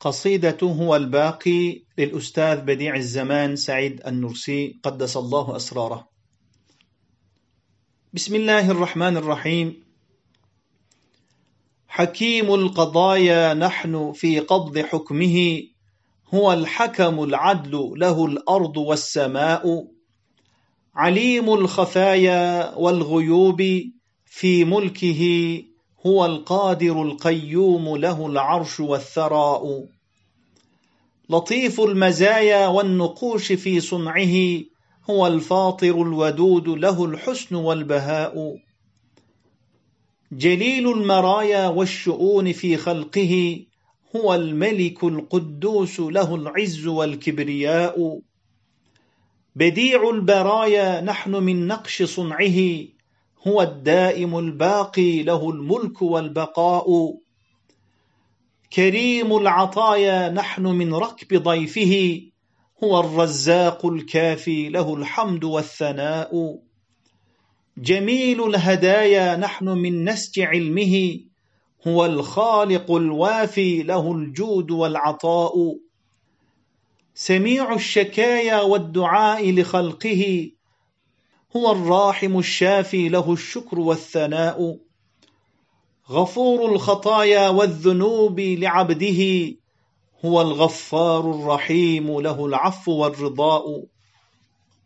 قصيدة هو الباقي للأستاذ بديع الزمان سعيد النرسي قدس الله أسراره. بسم الله الرحمن الرحيم. حكيم القضايا نحن في قبض حكمه هو الحكم العدل له الأرض والسماء عليم الخفايا والغيوب في ملكه هو القادر القيوم له العرش والثراء. لطيف المزايا والنقوش في صنعه هو الفاطر الودود له الحسن والبهاء. جليل المرايا والشؤون في خلقه هو الملك القدوس له العز والكبرياء. بديع البرايا نحن من نقش صنعه هو الدائم الباقي له الملك والبقاء. كريم العطايا نحن من ركب ضيفه. هو الرزاق الكافي له الحمد والثناء. جميل الهدايا نحن من نسج علمه. هو الخالق الوافي له الجود والعطاء. سميع الشكايا والدعاء لخلقه. هو الراحم الشافي له الشكر والثناء. غفور الخطايا والذنوب لعبده هو الغفار الرحيم له العفو والرضاء.